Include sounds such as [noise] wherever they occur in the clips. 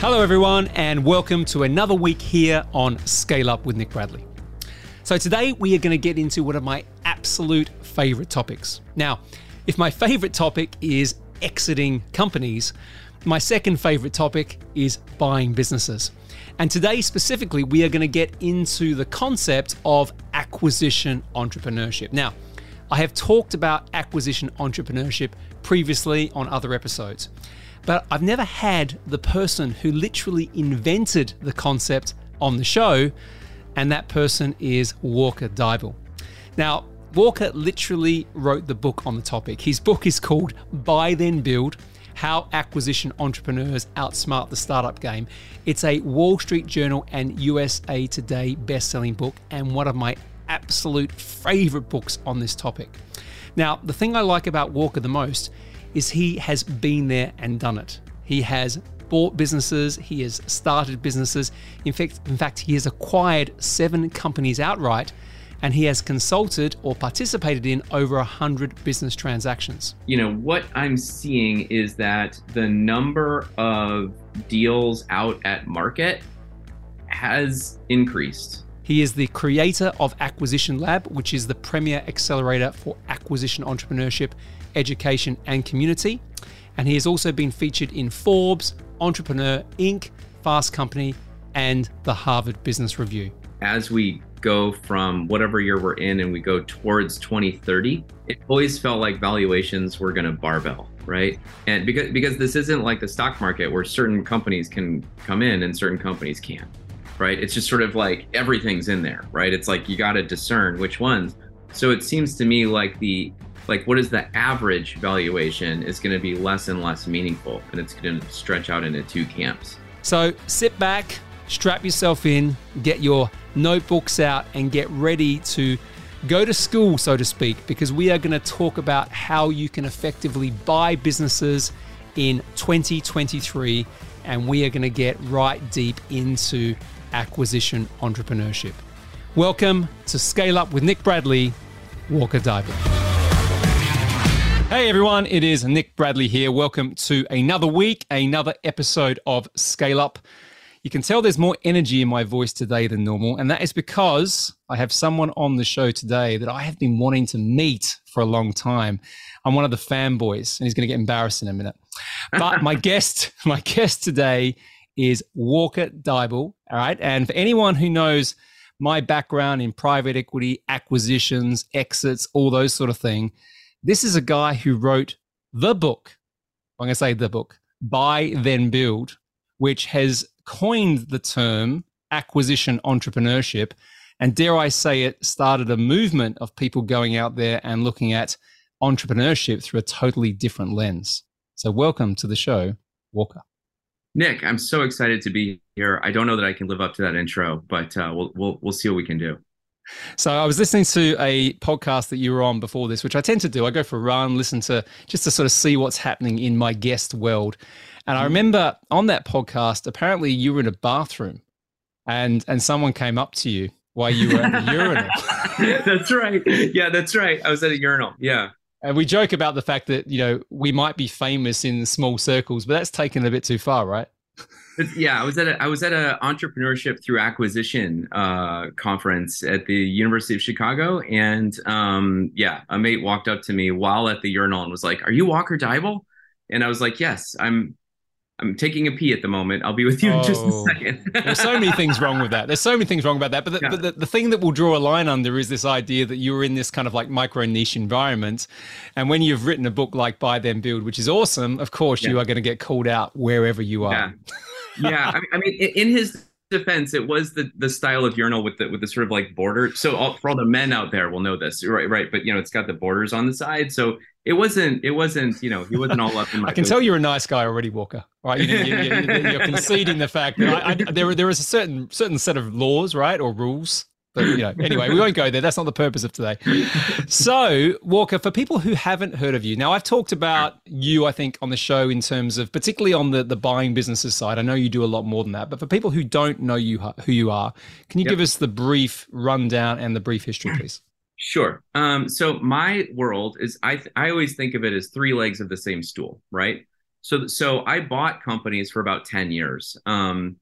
Hello, everyone, and welcome to another week here on Scale Up with Nick Bradley. So, today we are going to get into one of my absolute favorite topics. Now, if my favorite topic is exiting companies, my second favorite topic is buying businesses. And today, specifically, we are going to get into the concept of acquisition entrepreneurship. Now, I have talked about acquisition entrepreneurship previously on other episodes. But I've never had the person who literally invented the concept on the show, and that person is Walker Deibel. Now, Walker literally wrote the book on the topic. His book is called Buy Then Build How Acquisition Entrepreneurs Outsmart the Startup Game. It's a Wall Street Journal and USA Today best selling book, and one of my absolute favorite books on this topic. Now, the thing I like about Walker the most is he has been there and done it. He has bought businesses, he has started businesses. In fact, in fact, he has acquired seven companies outright and he has consulted or participated in over 100 business transactions. You know, what I'm seeing is that the number of deals out at market has increased. He is the creator of Acquisition Lab, which is the premier accelerator for acquisition entrepreneurship education, and community. And he has also been featured in Forbes, Entrepreneur Inc., Fast Company, and the Harvard Business Review. As we go from whatever year we're in and we go towards 2030, it always felt like valuations were going to barbell, right? And because because this isn't like the stock market where certain companies can come in and certain companies can't, right? It's just sort of like everything's in there, right? It's like you got to discern which ones. So it seems to me like the like what is the average valuation is going to be less and less meaningful and it's going to stretch out into two camps so sit back strap yourself in get your notebooks out and get ready to go to school so to speak because we are going to talk about how you can effectively buy businesses in 2023 and we are going to get right deep into acquisition entrepreneurship welcome to scale up with nick bradley walker Deibel. Hey everyone, it is Nick Bradley here. Welcome to another week, another episode of Scale Up. You can tell there's more energy in my voice today than normal, and that is because I have someone on the show today that I have been wanting to meet for a long time. I'm one of the fanboys, and he's going to get embarrassed in a minute. But my [laughs] guest, my guest today is Walker Deibel. All right, and for anyone who knows my background in private equity, acquisitions, exits, all those sort of thing this is a guy who wrote the book. I'm going to say the book, Buy Then Build, which has coined the term acquisition entrepreneurship. And dare I say it, started a movement of people going out there and looking at entrepreneurship through a totally different lens. So, welcome to the show, Walker. Nick, I'm so excited to be here. I don't know that I can live up to that intro, but uh, we'll, we'll we'll see what we can do. So I was listening to a podcast that you were on before this, which I tend to do. I go for a run, listen to just to sort of see what's happening in my guest world. And I mm. remember on that podcast, apparently you were in a bathroom and and someone came up to you while you were at the urinal. [laughs] that's right. Yeah, that's right. I was at a urinal. Yeah. And we joke about the fact that, you know, we might be famous in small circles, but that's taken a bit too far, right? Yeah, I was at a I was at a entrepreneurship through acquisition uh, conference at the University of Chicago, and um, yeah, a mate walked up to me while at the urinal and was like, "Are you Walker Deibel?" And I was like, "Yes, I'm." I'm taking a pee at the moment. I'll be with you oh, in just a oh, second. there's so many [laughs] things wrong with that. There's so many things wrong about that. But the, yeah. the, the, thing that will draw a line under is this idea that you're in this kind of like micro niche environment. And when you've written a book like Buy Then Build, which is awesome, of course, yeah. you are going to get called out wherever you are. Yeah [laughs] yeah, I, I, mean, in his defense, it was the the style of urinal with the with the sort of like border. So all, for all the men out there will know this, right? Right, but you know, it's got the borders on the side, so it wasn't it wasn't you know he wasn't all up in my. I can tell you're a nice guy already, Walker. Right, you, are conceding the fact that I, I, there there is a certain certain set of laws, right, or rules but you know, anyway, we won't go there. That's not the purpose of today. So, Walker, for people who haven't heard of you, now I've talked about you, I think, on the show in terms of particularly on the the buying businesses side. I know you do a lot more than that, but for people who don't know you who you are, can you yep. give us the brief rundown and the brief history, please? Sure. Um, so my world is I I always think of it as three legs of the same stool, right? So so I bought companies for about 10 years. Um,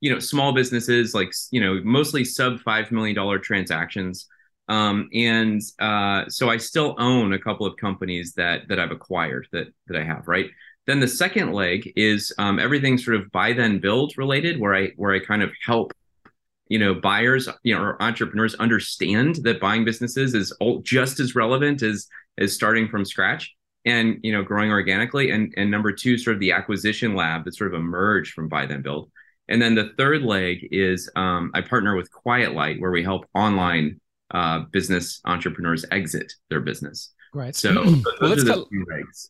you know, small businesses like you know, mostly sub five million dollar transactions. Um, and uh, so I still own a couple of companies that that I've acquired that that I have, right? Then the second leg is um, everything sort of buy then build related, where I where I kind of help you know buyers you know or entrepreneurs understand that buying businesses is all, just as relevant as as starting from scratch and you know growing organically and and number two sort of the acquisition lab that sort of emerged from buy then build and then the third leg is um, i partner with quiet light where we help online uh, business entrepreneurs exit their business Right. So well, let's, co-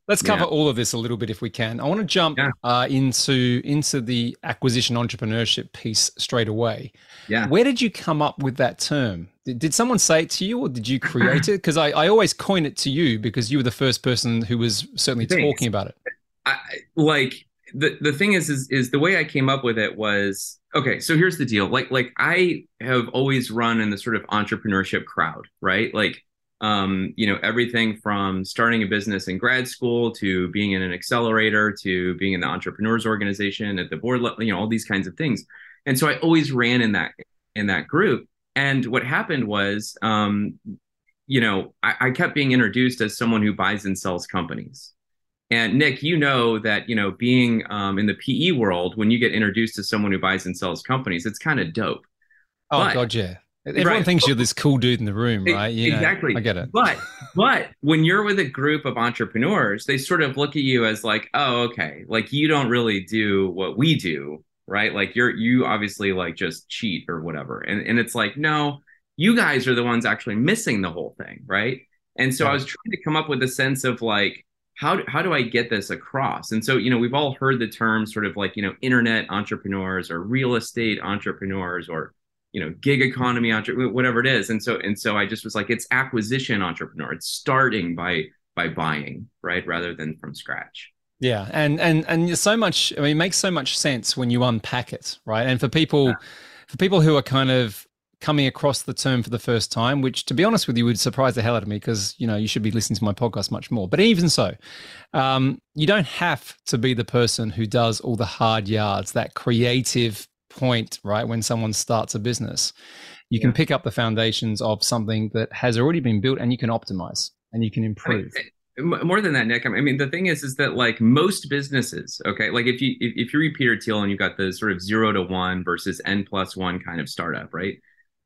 let's cover yeah. all of this a little bit if we can. I want to jump yeah. uh, into into the acquisition entrepreneurship piece straight away. Yeah. Where did you come up with that term? Did, did someone say it to you, or did you create it? Because I, I always coin it to you because you were the first person who was certainly Thanks. talking about it. I, like the the thing is, is is the way I came up with it was okay. So here's the deal. Like like I have always run in the sort of entrepreneurship crowd, right? Like um, you know, everything from starting a business in grad school to being in an accelerator to being in the entrepreneurs organization at the board level, you know, all these kinds of things. And so I always ran in that in that group. And what happened was, um, you know, I, I kept being introduced as someone who buys and sells companies. And Nick, you know that you know being um, in the PE world, when you get introduced to someone who buys and sells companies, it's kind of dope. Oh but, God, yeah. Everyone right. thinks you're this cool dude in the room, right? You exactly. Know, I get it. But but when you're with a group of entrepreneurs, they sort of look at you as like, oh, okay, like you don't really do what we do, right? Like you're you obviously like just cheat or whatever. And and it's like, no, you guys are the ones actually missing the whole thing, right? And so I was trying to come up with a sense of like, how do, how do I get this across? And so, you know, we've all heard the term sort of like, you know, internet entrepreneurs or real estate entrepreneurs or you know gig economy entre- whatever it is. And so and so i just was like it's acquisition entrepreneur. It's starting by by buying right rather than from scratch. Yeah. And and and so much i mean it makes so much sense when you unpack it right? And for people yeah. for people who are kind of coming across the term for the first time which to be honest with you would surprise the hell out of me because you know you should be listening to my podcast much more but even so um, you don't have to be the person who does all the hard yards that creative point, right? When someone starts a business, you yeah. can pick up the foundations of something that has already been built and you can optimize and you can improve. I mean, more than that, Nick. I mean, the thing is, is that like most businesses, okay, like if you if, if you read Peter Thiel and you've got the sort of zero to one versus n plus one kind of startup, right?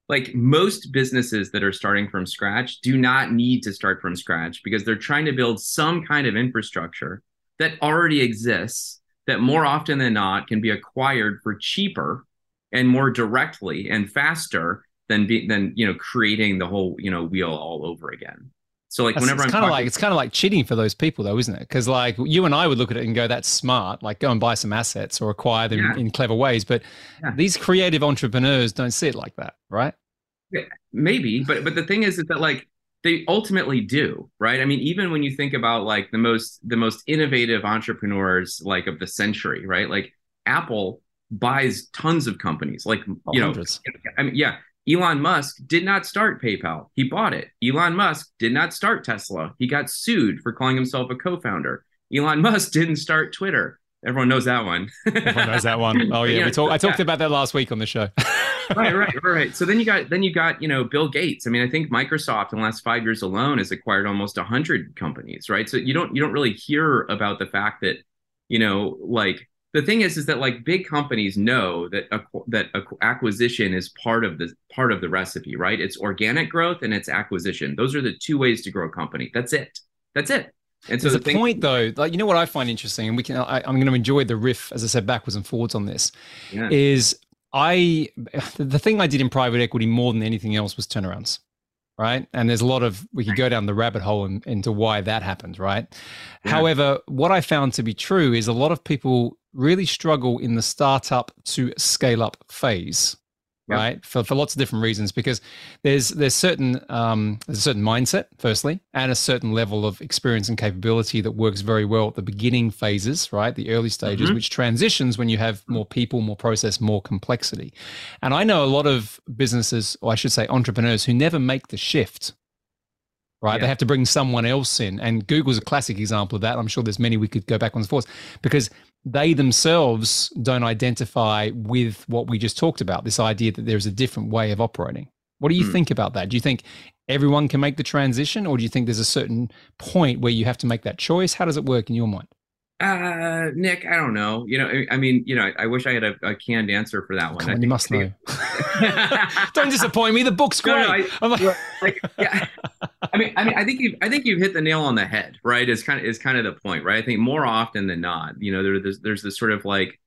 Like most businesses that are starting from scratch do not need to start from scratch because they're trying to build some kind of infrastructure that already exists that more often than not can be acquired for cheaper and more directly and faster than be, than you know creating the whole you know wheel all over again. So like That's, whenever it's I'm kind of like it's kind of like cheating for those people though, isn't it? Because like you and I would look at it and go, "That's smart." Like go and buy some assets or acquire them yeah. in clever ways. But yeah. these creative entrepreneurs don't see it like that, right? Yeah, maybe, but but the thing is, is that like they ultimately do right i mean even when you think about like the most the most innovative entrepreneurs like of the century right like apple buys tons of companies like oh, you know i mean yeah elon musk did not start paypal he bought it elon musk did not start tesla he got sued for calling himself a co-founder elon [laughs] musk didn't start twitter everyone knows that one everyone knows that one. [laughs] Oh yeah, yeah we talked i talked yeah. about that last week on the show [laughs] right, right, right. So then you got then you got you know Bill Gates. I mean, I think Microsoft in the last five years alone has acquired almost a hundred companies, right? So you don't you don't really hear about the fact that you know like the thing is is that like big companies know that that acquisition is part of the part of the recipe, right? It's organic growth and it's acquisition. Those are the two ways to grow a company. That's it. That's it. And so There's the a point though, like you know what I find interesting, and we can I, am going to enjoy the riff as I said backwards and forwards on this, yeah. is I the thing I did in private equity more than anything else was turnarounds, right? And there's a lot of we could go down the rabbit hole in, into why that happens, right? Yeah. However, what I found to be true is a lot of people really struggle in the startup to scale up phase right? For, for lots of different reasons, because there's there's certain um, there's a certain mindset, firstly, and a certain level of experience and capability that works very well at the beginning phases, right? The early stages, mm-hmm. which transitions when you have more people, more process, more complexity. And I know a lot of businesses, or I should say entrepreneurs, who never make the shift right? Yeah. They have to bring someone else in. And Google's a classic example of that. I'm sure there's many we could go back on and forth because they themselves don't identify with what we just talked about this idea that there's a different way of operating. What do you hmm. think about that? Do you think everyone can make the transition, or do you think there's a certain point where you have to make that choice? How does it work in your mind? Uh, Nick, I don't know. You know, I, I mean, you know, I, I, wish I had a, a, canned answer for that one. On, you must know. [laughs] don't disappoint me. The book's great. No, no, I, like, like, yeah. I mean, I mean, I think you've I think you've hit the nail on the head. Right? Is kind of is kind of the point, right? I think more often than not, you know, there, there's there's this sort of like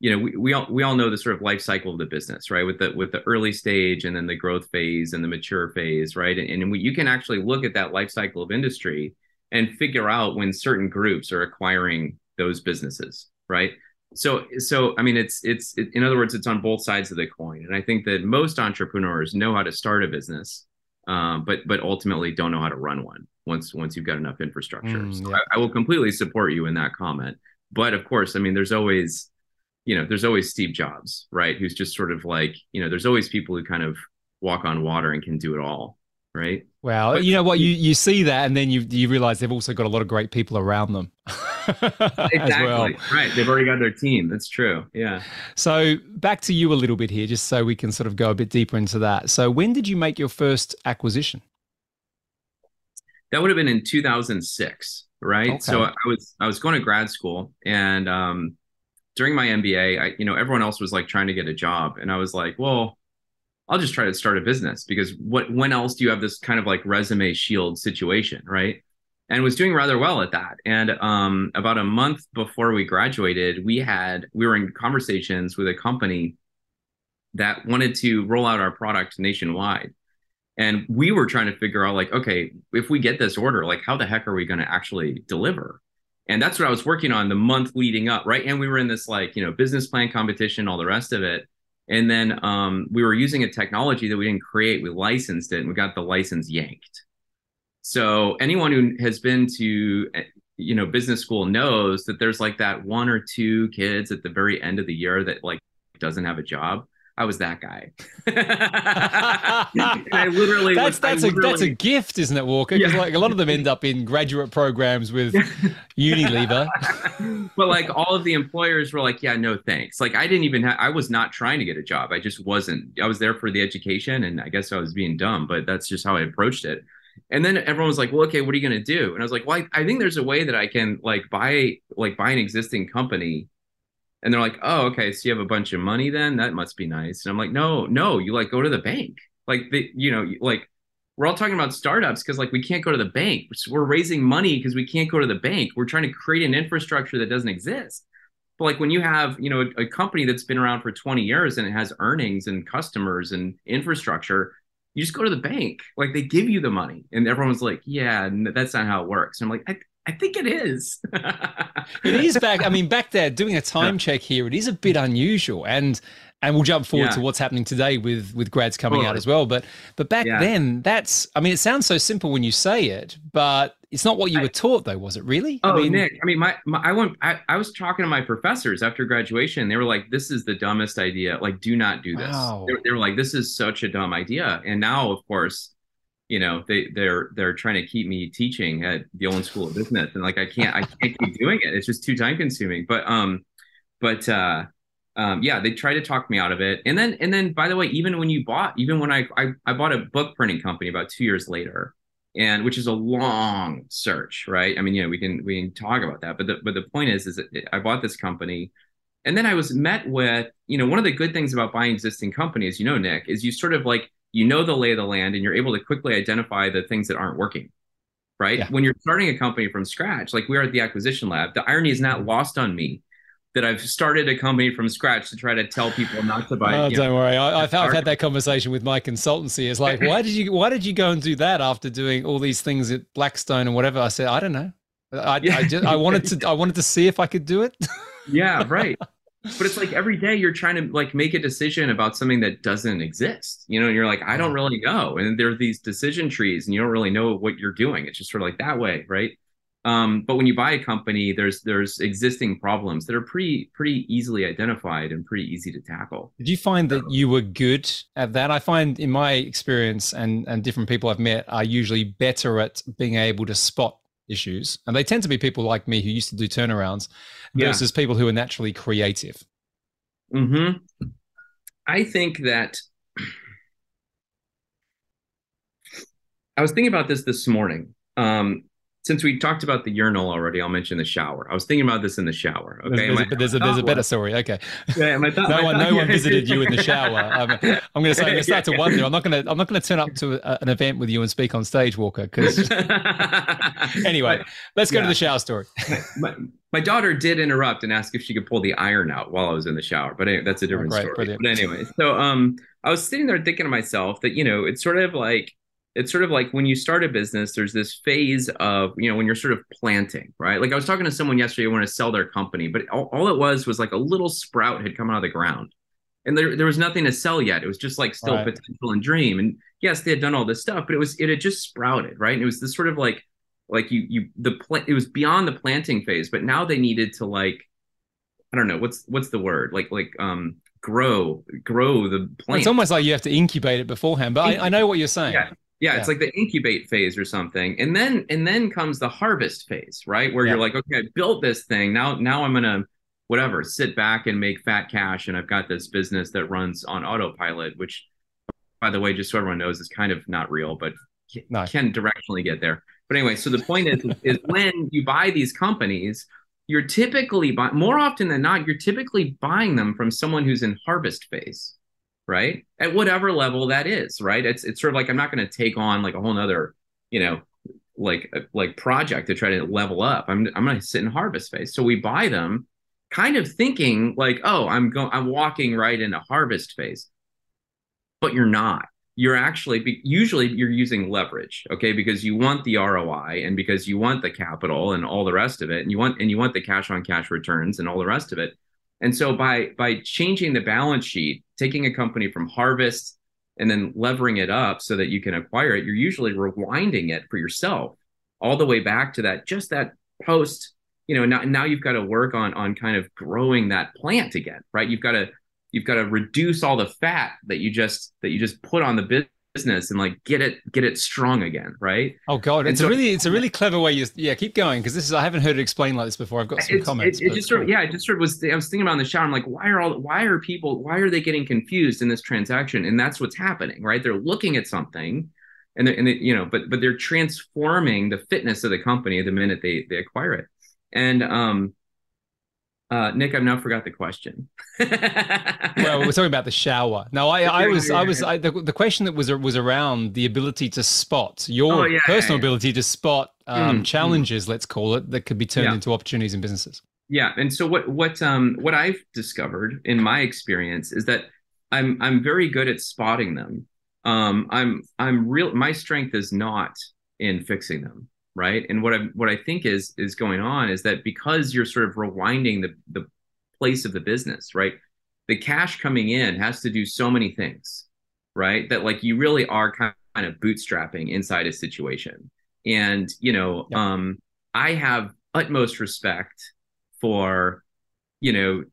you know, we, we all we all know the sort of life cycle of the business, right? With the with the early stage and then the growth phase and the mature phase, right? And, and we, you can actually look at that life cycle of industry and figure out when certain groups are acquiring those businesses, right? So so I mean, it's it's it, in other words, it's on both sides of the coin, and I think that most entrepreneurs know how to start a business, um, but but ultimately don't know how to run one once once you've got enough infrastructure. Mm, so I, I will completely support you in that comment, but of course, I mean, there's always you know, there's always Steve Jobs, right? Who's just sort of like, you know, there's always people who kind of walk on water and can do it all, right? Well, but, you know what, you you see that, and then you you realize they've also got a lot of great people around them. [laughs] exactly. Well. Right. They've already got their team. That's true. Yeah. So back to you a little bit here, just so we can sort of go a bit deeper into that. So when did you make your first acquisition? That would have been in 2006, right? Okay. So I was I was going to grad school, and um, during my MBA, I, you know, everyone else was like trying to get a job. And I was like, well, I'll just try to start a business because what, when else do you have this kind of like resume shield situation? Right. And was doing rather well at that. And um, about a month before we graduated, we had, we were in conversations with a company that wanted to roll out our product nationwide. And we were trying to figure out like, okay, if we get this order, like how the heck are we going to actually deliver? and that's what I was working on the month leading up, right? And we were in this like you know business plan competition, all the rest of it, and then um, we were using a technology that we didn't create. We licensed it, and we got the license yanked. So anyone who has been to eh, you know business school knows that there's like that one or two kids at the very end of the year that like doesn't have a job I was that guy. [laughs] I literally that's was, that's a that's a gift, isn't it, Walker? Because yeah. like a lot of them end up in graduate programs with [laughs] Unilever. but like all of the employers were like, yeah, no thanks. Like I didn't even have I was not trying to get a job. I just wasn't. I was there for the education and I guess I was being dumb, but that's just how I approached it. And then everyone was like, well, okay, what are you gonna do? And I was like, well, I, I think there's a way that I can like buy like buy an existing company and they're like, oh, okay, so you have a bunch of money then? That must be nice. And I'm like, no, no, you like go to the bank. Like the, you know, like we're all talking about startups because like we can't go to the bank. We're raising money because we can't go to the bank. We're trying to create an infrastructure that doesn't exist. But like when you have, you know, a, a company that's been around for 20 years and it has earnings and customers and infrastructure, you just go to the bank. Like they give you the money. And everyone's like, yeah, that's not how it works. And I'm like, I, I think it is. [laughs] it is back. I mean, back there, doing a time check here, it is a bit unusual, and and we'll jump forward yeah. to what's happening today with with grads coming out as well. But but back yeah. then, that's. I mean, it sounds so simple when you say it, but it's not what you I, were taught, though, was it? Really? Oh, I mean, Nick. I mean, my, my I went. I, I was talking to my professors after graduation. They were like, "This is the dumbest idea. Like, do not do this." Wow. They, they were like, "This is such a dumb idea." And now, of course you know they they're they're trying to keep me teaching at the Olin School of Business, and like I can't I can't keep doing it. It's just too time consuming. But um, but uh, um, yeah, they tried to talk me out of it. And then and then by the way, even when you bought, even when I I, I bought a book printing company about two years later, and which is a long search, right? I mean, you know, we can we can talk about that, but the but the point is, is I bought this company. And then I was met with, you know, one of the good things about buying existing companies, you know, Nick, is you sort of like you know the lay of the land and you're able to quickly identify the things that aren't working right yeah. when you're starting a company from scratch like we are at the acquisition lab the irony is not lost on me that I've started a company from scratch to try to tell people not to buy. Oh, don't know, worry, I, have I've had that conversation with my consultancy. It's like, why did you why did you go and do that after doing all these things at Blackstone and whatever? I said, I don't know. I, yeah. I just I wanted to I wanted to see if I could do it. yeah, right [laughs] but it's like every day you're trying to like make a decision about something that doesn't exist you know and you're like i don't really know. And there are these decision trees and you don't really know what you're doing. It's just sort of like that way right? Um, but when you buy a company, there's there's existing problems that are pretty pretty easily identified and pretty easy to tackle. Did you find that you were good at that? I find in my experience and and different people I've met are usually better at being able to spot issues, and they tend to be people like me who used to do turnarounds versus yeah. people who are naturally creative. Hmm. I think that I was thinking about this this morning. Um, since we talked about the urinal already, I'll mention the shower. I was thinking about this in the shower. Okay, there's, there's, a, there's, a, there's a better story. Okay, yeah, my thought, no one, no one visited you in the [laughs] shower. I'm, I'm going to say, I'm going to start to wonder. I'm not going to, I'm not going to turn up to a, an event with you and speak on stage, Walker. Because [laughs] anyway, let's go yeah. to the shower story. [laughs] my, my, daughter did interrupt and ask if she could pull the iron out while I was in the shower, but anyway, that's a different oh, story. Brilliant. But anyway, so um, I was sitting there thinking to myself that you know, it's sort of like it's sort of like when you start a business, there's this phase of, you know, when you're sort of planting, right? Like I was talking to someone yesterday who wanted to sell their company, but all, all, it was was like a little sprout had come out of the ground. And there, there was nothing to sell yet. It was just like still right. potential and dream. And yes, they had done all this stuff, but it was it had just sprouted, right? And it was this sort of like like you you the plant it was beyond the planting phase, but now they needed to like I don't know what's what's the word like like um grow grow the plant. It's almost like you have to incubate it beforehand, but I, I know what you're saying. Yeah yeah, it's like the incubate phase or something. And then and then comes the harvest phase, right? Where yeah. you're like, okay, I built this thing. Now now I'm gonna whatever, sit back and make fat cash. And I've got this business that runs on autopilot, which by the way, just so everyone knows, is kind of not real, but no. can directionally get there. But anyway, so the point is, is when you buy these companies, you're typically buy, more often than not, you're typically buying them from someone who's in harvest phase right? At whatever level that is, right? It's it's sort of like I'm not going to take on like a whole nother, you know, like uh, like project to try to level up. I'm I'm going to sit in harvest phase. So we buy them, kind of thinking like, oh, I'm going, I'm walking right into harvest phase, but you're not. You're actually usually you're using leverage, okay? Because you want the ROI and because you want the capital and all the rest of it, and you want and you want the cash on cash returns and all the rest of it. And so by by changing the balance sheet, taking a company from harvest and then levering it up so that you can acquire it, you're usually rewinding it for yourself all the way back to that just that post, you know, now, now you've got to work on on kind of growing that plant again, right? You've got to you've got to reduce all the fat that you just that you just put on the business and like get it get it strong again right? Oh god it's so, a really it's a really clever way you yeah keep going because this is i haven't heard it explained like this before. I've got some comments it, it just sort of, yeah it just sort of was i was thinking about in the shower. I'm like why are all why are people why are they getting confused in this transaction? And that's what's happening right? They're looking at something and they, and they, you know but but they're transforming the fitness of the company the minute they they acquire it. And um uh, Nick, I've now forgot the question. [laughs] well, we're talking about the shower. No, I, I was, I was, I, the, the question that was was around the ability to spot your oh, yeah, personal yeah, yeah. ability to spot um, mm, challenges, mm. let's call it, that could be turned into opportunities in businesses. Yeah, and so what what um what I've discovered in my experience is that I'm I'm very good at spotting them. Um, I'm I'm real. My strength is not in fixing them right? And what i what i think is is going on is that because you're sort of rewinding the the place of the business right? The cash coming in has to do so many things right? That like you really are kind of bootstrapping inside a situation. And you know um i have utmost respect for you know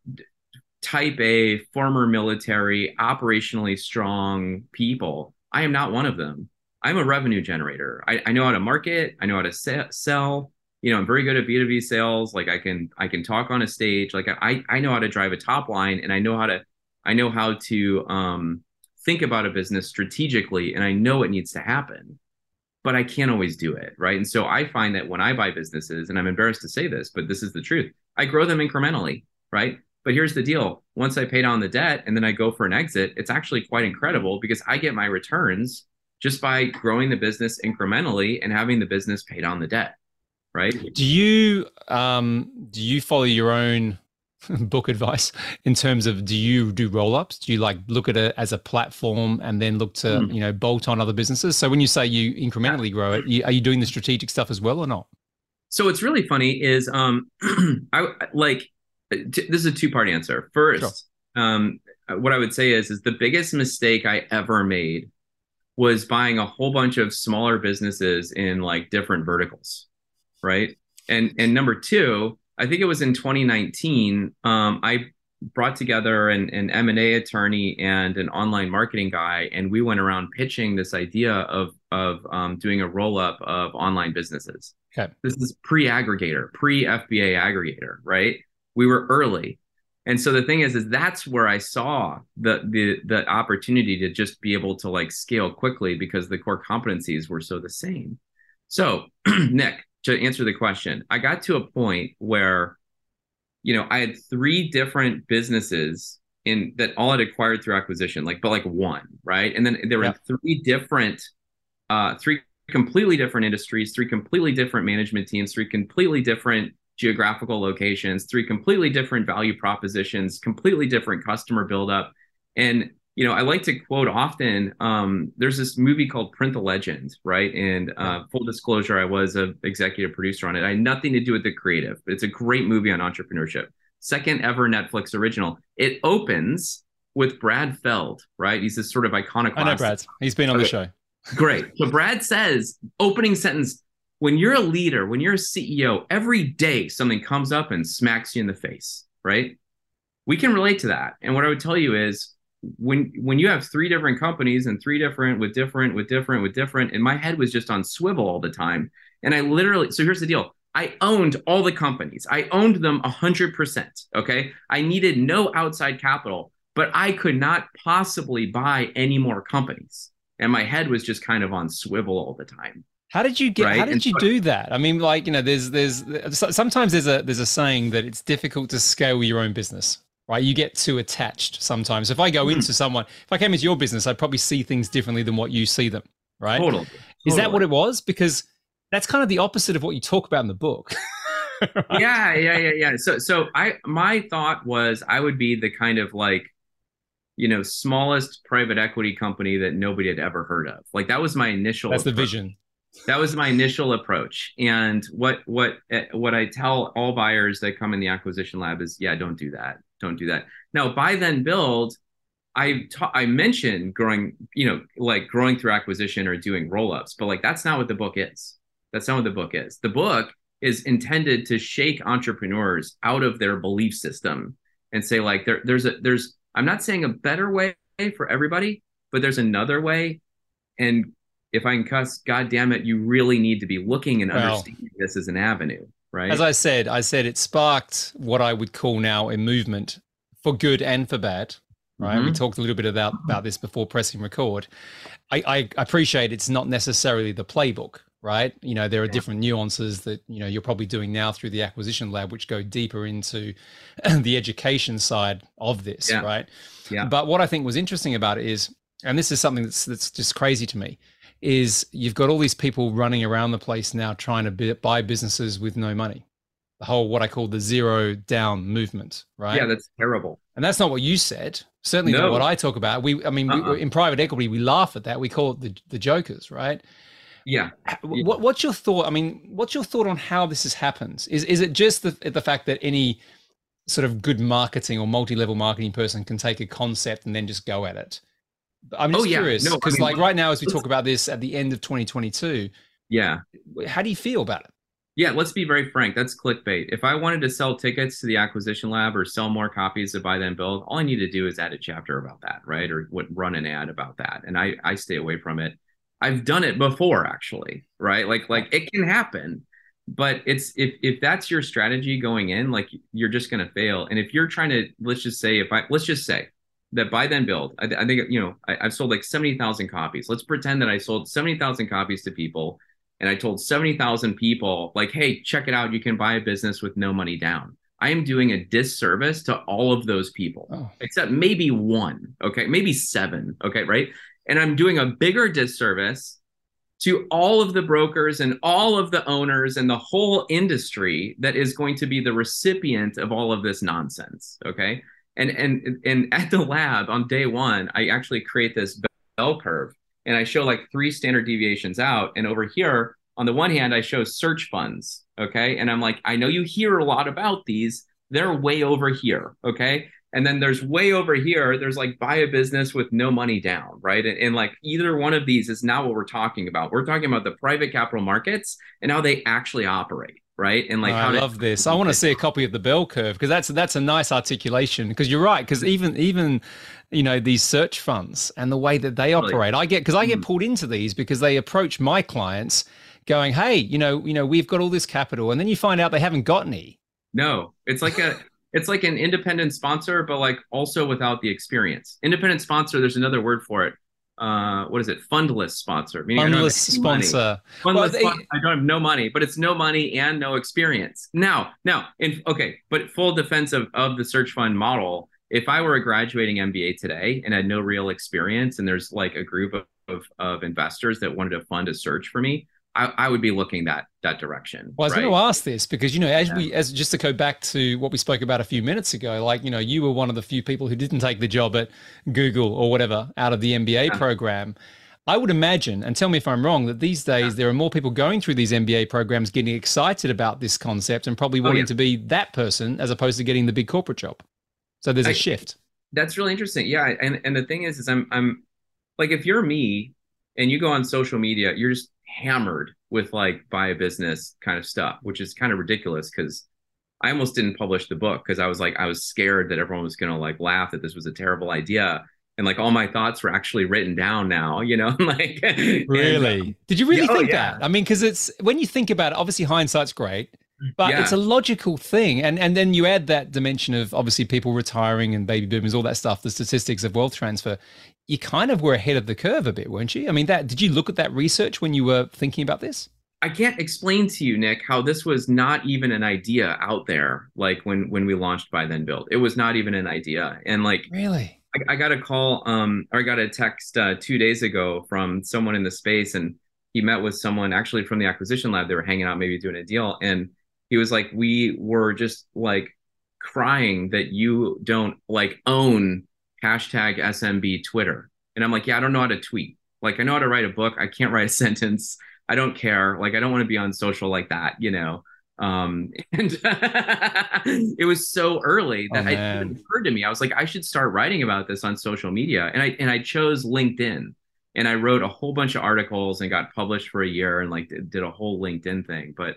type a former military operationally strong people. I am not one of them I'm a revenue generator. I, I know how to market. I know how to se- sell. You know, I'm very good at B2B sales. Like I can I can talk on a stage. Like I I know how to drive a top line, and I know how to I know how to um, think about a business strategically, and I know it needs to happen. But I can't always do it, right? And so I find that when I buy businesses, and I'm embarrassed to say this, but this is the truth, I grow them incrementally, right? But here's the deal: once I pay down the debt and then I go for an exit, it's actually quite incredible because I get my returns just by growing the business incrementally and having the business pay down the debt right? Do you um do you follow your own [laughs] book advice in terms of do you do roll-ups? Do you like look at it as a platform and then look to mm. you know bolt on other businesses? So when you say you incrementally grow it you, are you doing the strategic stuff as well or not? So what's really funny is um [clears throat] i like t- this is a two-part answer. First sure. um what i would say is is the biggest mistake i ever made was buying a whole bunch of smaller businesses in like different verticals, right? And and number two, I think it was in 2019. Um, I brought together an, an M&A attorney and an online marketing guy, and we went around pitching this idea of of um, doing a roll up of online businesses. Okay. This is pre-aggregator, pre-FBA aggregator, right? We were early. And so the thing is, is that's where I saw the the the opportunity to just be able to like scale quickly because the core competencies were so the same. So, [clears throat] Nick, to answer the question, I got to a point where, you know, I had three different businesses in that all had acquired through acquisition, like but like one, right? And then there were yeah. three different, uh, three completely different industries, three completely different management teams, three completely different geographical locations, three completely different value propositions, completely different customer buildup. And you know, I like to quote often. Um, there's this movie called Print the Legend, right? And uh, full disclosure, I was an executive producer on it. I had nothing to do with the creative, but it's a great movie on entrepreneurship. Second ever Netflix original. It opens with Brad Feld, right? He's this sort of iconic. I know Brad. He's been on okay. the show. Great. So Brad says, opening sentence, when you're a leader, when you're a CEO, every day something comes up and smacks you in the face, right? We can relate to that. And what I would tell you is when when you have three different companies and three different with different with different with different, and my head was just on swivel all the time. And I literally, so here's the deal. I owned all the companies. I owned them 100%. Okay. I needed no outside capital, but I could not possibly buy any more companies. And my head was just kind of on swivel all the time. How did you get? Right? How did and you so, do that? I mean, like you know, there's there's sometimes there's a there's a saying that it's difficult to scale your own business, right? You get too attached sometimes. If I go hmm. into someone, if I came into your business, I'd probably see things differently than what you see them, right? Totally. Is that what it was? Because that's kind of the opposite of what you talk about in the book. [laughs] right? Yeah, yeah, yeah, yeah. So, so I my thought was I would be the kind of like you know smallest private equity company that nobody had ever heard of like that was my initial that's approach. the vision that was my initial approach. And what what what i tell all buyers that come in the acquisition lab is yeah don't do that. Don't do that. Now buy then build i ta- i mentioned growing you know like growing through acquisition or doing roll-ups but like that's not what the book is. That's not what the book is. The book is intended to shake entrepreneurs out of their belief system and say like there, there's a there's i'm not saying a better way for everybody but there's another way. And if I can cuss, God damn it, you really need to be looking and well, understanding this as an avenue, right? As I said, I said it sparked what I would call now a movement for good and for bad. Right. Mm-hmm. We talked a little bit about, about this before pressing record. I, I appreciate it's not necessarily the playbook, right? You know, there are yeah. different nuances that, you know, you're probably doing now through the acquisition lab, which go deeper into [clears throat] the education side of this, yeah. right? Yeah. But what I think was interesting about it is, and this is something that's that's just crazy to me, is you've got all these people running around the place now trying to buy businesses with no money. The whole what I call the zero down movement, right? Yeah, that's terrible. And that's not what you said. Certainly no. not what I talk about. We, I mean, uh-uh. we, in private equity, we laugh at that. We call it the the jokers, right? Yeah. What, what's your thought? I mean, what's your thought on how this has happened? Is is it just the the fact that any sort of good marketing or multi-level marketing person can take a concept and then just go at it? I'm oh, just oh, yeah. curious because, no, I mean, like, right now, as we talk about this at the end of 2022, yeah, how do you feel about it? Yeah, let's be very frank. That's clickbait. If I wanted to sell tickets to the acquisition lab or sell more copies of Buy Then Build, all I need to do is add a chapter about that, right? Or what run an ad about that, and I I stay away from it. I've done it before, actually, right? Like like it can happen, but it's if if that's your strategy going in, like you're just gonna fail. And if you're trying to, let's just say, if I let's just say that buy then build. I, I think you know I, have sold like seventy thousand copies. Let's pretend that I sold seventy thousand copies to people, and I told seventy thousand people like, "Hey, check it out! You can buy a business with no money down." I am doing a disservice to all of those people, oh. except maybe one. Okay, maybe seven. Okay, right? And I'm doing a bigger disservice to all of the brokers and all of the owners and the whole industry that is going to be the recipient of all of this nonsense. Okay and and and at the lab on day one i actually create this bell curve and i show like three standard deviations out. And over here on the one hand i show search funds okay? And i'm like i know you hear a lot about these. They're way over here okay? And then there's way over here there's like buy a business with no money down right? And, and like either one of these is not what we're talking about. We're talking about the private capital markets and how they actually operate right? And like, oh, I love this. I want to see a copy of the bell curve because that's that's a nice articulation. Because you're right. Because even even you know these search funds and the way that they operate, I get because I get mm. pulled into these because they approach my clients going, "Hey, you know, you know, we've got all this capital," and then you find out they haven't got any. No, it's like a it's like an independent sponsor, but like also without the experience. Independent sponsor, there's another word for it. Uh, what is it? Fundless sponsor. Fundless sponsor. Fundless well, they, sponsor. I don't have no money, but it's no money and no experience. Now, now, in okay, but full defense of, of the search fund model, if I were a graduating MBA today and had no real experience, and there's like a group of, of, of investors that wanted to fund a search for me, I, I, would be looking that that direction. Well, I was right? going to ask this because you know, as yeah. we as just to go back to what we spoke about a few minutes ago, like you know, you were one of the few people who didn't take the job at Google or whatever out of the MBA yeah. program. I would imagine, and tell me if I'm wrong, that these days yeah. there are more people going through these MBA programs getting excited about this concept and probably oh, wanting oh, to be that person as opposed to getting the big corporate job. So there's I, a shift. That's really interesting. Yeah, and and the thing is, is I'm I'm like if you're me and you go on social media, you're just hammered with like buy a business kind of stuff, which is kind of ridiculous because I almost didn't publish the book because I was like I was scared that everyone was gonna like laugh that this was a terrible idea. And like all my thoughts were actually written down now, you know, [laughs] like really. And, Did you really yeah, oh, think oh, yeah. that? I mean, because it's when you think about it, obviously hindsight's great, but yeah. it's a logical thing. And and then you add that dimension of obviously people retiring and baby boomers, all that stuff, the statistics of wealth transfer you kind of were ahead of the curve a bit, weren't you? I mean, that did you look at that research when you were thinking about this? I can't explain to you, Nick, how this was not even an idea out there. Like when when we launched Buy Then Build, it was not even an idea. And like, really, I, I got a call, um, or I got a text uh, two days ago from someone in the space, and he met with someone actually from the acquisition lab. They were hanging out, maybe doing a deal, and he was like, "We were just like crying that you don't like own hashtag SMB Twitter. And I'm like, yeah, I don't know how to tweet. Like, I know how to write a book. I can't write a [laughs] sentence. I don't care. Like, I don't want to be on social like that, you know? Um, [laughs] and [laughs] it was so early that oh, it occurred to me. I was like, I should start writing about this on social media. And I, and I chose LinkedIn and I wrote a whole bunch of articles and got published for a year and like did a whole LinkedIn thing. But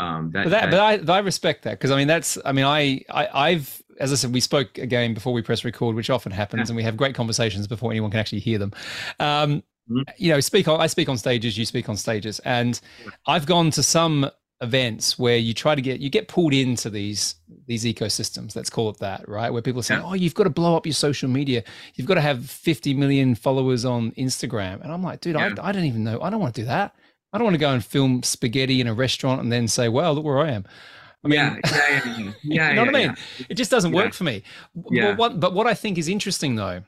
um, that, but, that, that, but I, but I respect that because I mean that's I mean I, I I've as I said we spoke again before we press record, which often happens, yeah. and we have great conversations before anyone can actually hear them. Um, mm-hmm. You know, speak on I speak on stages, you speak on stages, and I've gone to some events where you try to get you get pulled into these these ecosystems let's call it that right where people say yeah. oh you've got to blow up your social media you've got to have 50 million followers on instagram and i'm like dude yeah. I, I don't even know i don't want to do that I don't want to go and film spaghetti in a restaurant and then say, "Well, look where I am." I mean, yeah, yeah, yeah, yeah. [laughs] you know what I mean? It just doesn't work for me. Yeah. But what, but what I think is interesting though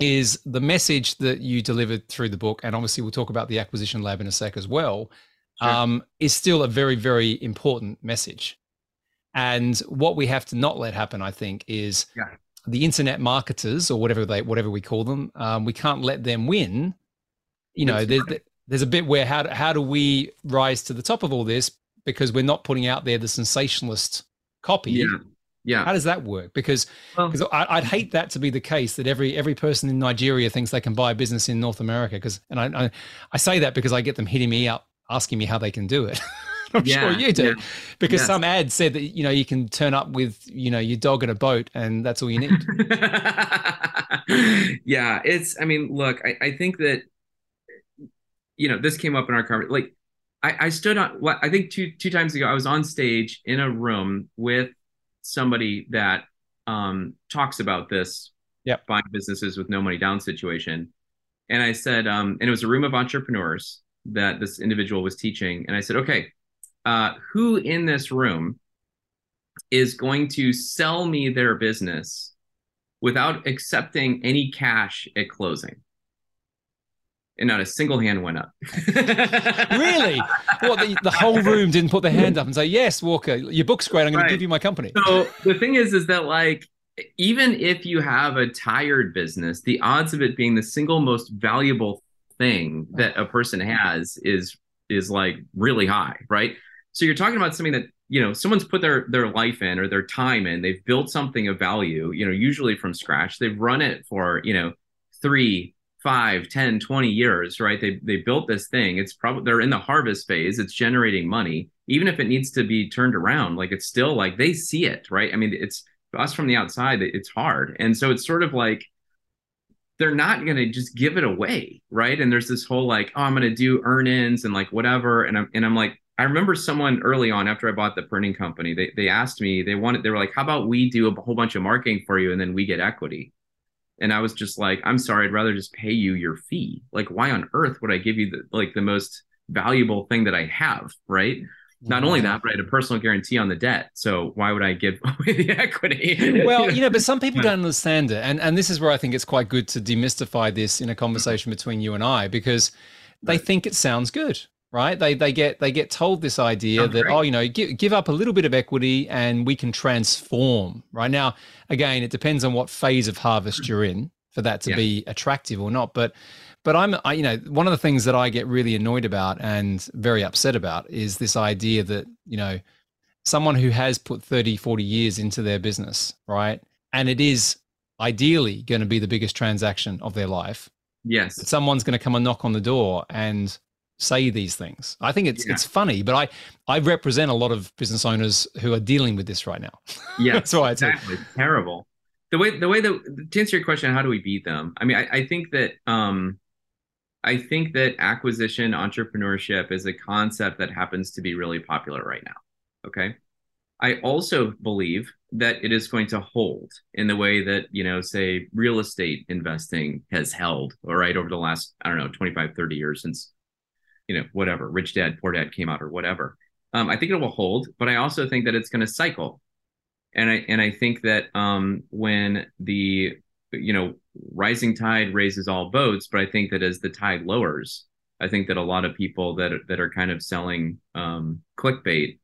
is the message that you delivered through the book, and obviously we'll talk about the acquisition lab in a sec as well. Sure. Um, is still a very, very important message. And what we have to not let happen, I think, is the internet marketers or whatever they, whatever we call them. Um, we can't let them win. You know, there's a bit where how how do we rise to the top of all this because we're not putting out there the sensationalist copy. Yeah. Yeah. How does that work? Because because well, I'd hate that to be the case that every every person in Nigeria thinks they can buy a business in North America. Because and I, I, I say that because I get them hitting me up asking me how they can do it. [laughs] I'm yeah, sure you do. Yeah. Because yes. some ad said that you know you can turn up with you know your dog in a boat and that's all you need. [laughs] yeah, it's. I mean, look, I, I think that you know, this came up in our conversation. Like, I, I stood on what I think two two times ago. I was on stage in a room with somebody that um, talks about this yep. buying businesses with no money down situation. And I said, um, and it was a room of entrepreneurs that this individual was teaching. And I said, okay, uh, who in this room is going to sell me their business without accepting any cash at closing? And not a single hand went up. [laughs] really? What the, the, whole [laughs] room didn't put their hand up and say, "Yes, Walker, your book's great. I'm going right. to give you my company." So the thing is, is that like even if you have a tired business, the odds of it being the single most valuable thing that a person has is is like really high, right? So you're talking about something that you know someone's put their their life in or their time in. They've built something of value, you know, usually from scratch. They've run it for you know three five, 10, 20 years, right? They they built this thing. It's probably they're in the harvest phase. It's generating money. Even if it needs to be turned around, like it's still like they see it, right? I mean, it's us from the outside, it's hard. And so it's sort of like they're not going to just give it away, right? And there's this whole like, oh, I'm going to do earn-ins and like whatever. And I'm and I'm like, I remember someone early on after I bought the printing company, they they asked me, they wanted, they were like, how about we do a whole bunch of marketing for you and then we get equity? And I was just like, I'm sorry, I'd rather just pay you your fee. Like, why on earth would I give you the like the most valuable thing that I have, right? Not only that, but I had a personal guarantee on the debt. So why would I give [laughs] away the equity? [laughs] well, you know, but some people don't understand it. And and this is where I think it's quite good to demystify this in a conversation between you and I, because they think it sounds good right? They they get they get told this idea Sounds that oh, you know, give give up a little bit of equity and we can transform. Right now, again, it depends on what phase of harvest you're in for that to yeah. be attractive or not. But but I'm I, you know one of the things that I get really annoyed about and very upset about is this idea that you know someone who has put 30 40 years into their business right and it is ideally going to be the biggest transaction of their life yes someone's going to come and knock on the door and say these things. I think it's yeah. it's funny, but I I represent a lot of business owners who are dealing with this right now. [laughs] Yeah, that's why it's exactly terrible. The way the way that to answer your question, how do we beat them? I mean, I, I think that um, I think that acquisition entrepreneurship is a concept that happens to be really popular right now. Okay. I also believe that it is going to hold in the way that, you know, say real estate investing has held, all right, over the last, I don't know, 25, 30 years since you know, whatever, Rich Dad, Poor Dad came out or whatever. Um, I think it will hold, but I also think that it's going to cycle. And I and I think that um, when the you know rising tide raises all boats, but I think that as the tide lowers, I think that a lot of people that that are kind of selling um, clickbait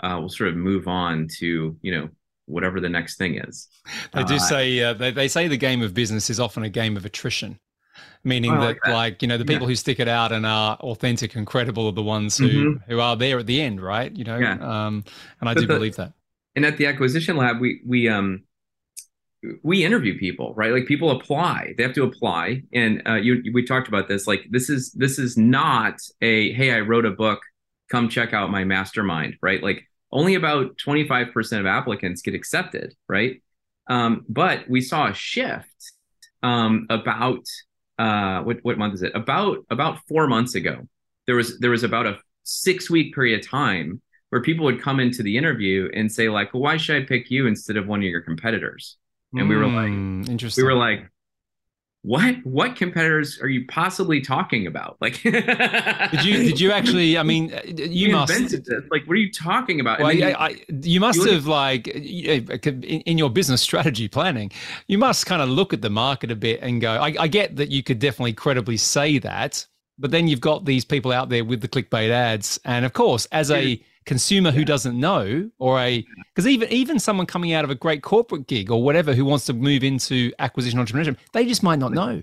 uh, will sort of move on to you know whatever the next thing is. They do uh, say uh, they, they say the game of business is often a game of attrition meaning that, like you know the people yeah. who stick it out and are authentic and credible are the ones who mm-hmm. who are there at the end right? You know yeah. um and i but do the, believe that. and at the acquisition lab we we um we interview people right? Like people apply. They have to apply. And uh, you we talked about this. Like this is this is not a hey i wrote a book. Come check out my mastermind right? Like only about 25% of applicants get accepted right? Um, but we saw a shift um, about uh, what what month is it? About about four months ago, there was there was about a six week period of time where people would come into the interview and say like, well, "Why should I pick you instead of one of your competitors?" And mm, we were like, hmm, "Interesting." We were like, what what competitors are you possibly talking about? Like did you did you actually i mean [laughs] uh, you must like what are you talking about? Well, I, I, you must you have like in, in, your business strategy planning you must kind of look at the market a bit and go I, I get that you could definitely credibly say that but then you've got these people out there with the clickbait ads. And of course as a consumer who doesn't know or a because even even someone coming out of a great corporate gig or whatever who wants to move into acquisition entrepreneurship they just might not know.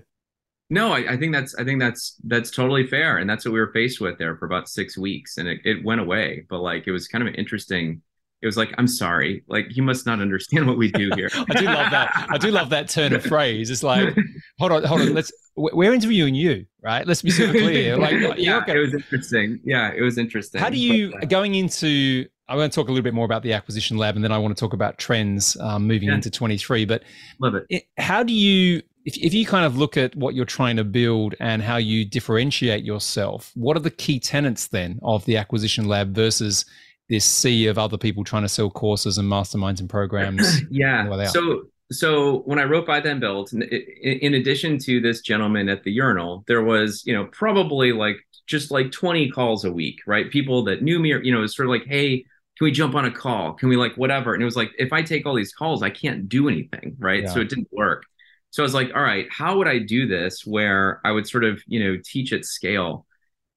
no I, I, think that's i think that's that's totally fair and that's what we were faced with there for about six weeks and it, it went away but like it was kind of an interesting it was like i'm sorry like you must not [laughs] understand what we do here. [laughs] I do love that i do love that turn of phrase it's like [laughs] hold on hold on let's we're interviewing you right let's be super clear [laughs] like yeah okay. it was interesting yeah it was interesting how do you but, uh, going into i want to talk a little bit more about the acquisition lab and then i want to talk about trends um, moving yeah. into 23 but love it. it how do you if, if you kind of look at what you're trying to build and how you differentiate yourself what are the key tenets then of the acquisition lab versus this sea of other people trying to sell courses and masterminds and programs. [clears throat] yeah. So so when I wrote Buy Then Build, in addition to this gentleman at the urinal, there was you know probably like just like 20 calls a week, right? People that knew me, or you know, it's sort of like, hey, can we jump on a call? Can we like whatever? And it was like, if I take all these calls, I can't do anything, right? Yeah. So it didn't work. So I was like, all right, how would I do this where I would sort of you know teach at scale?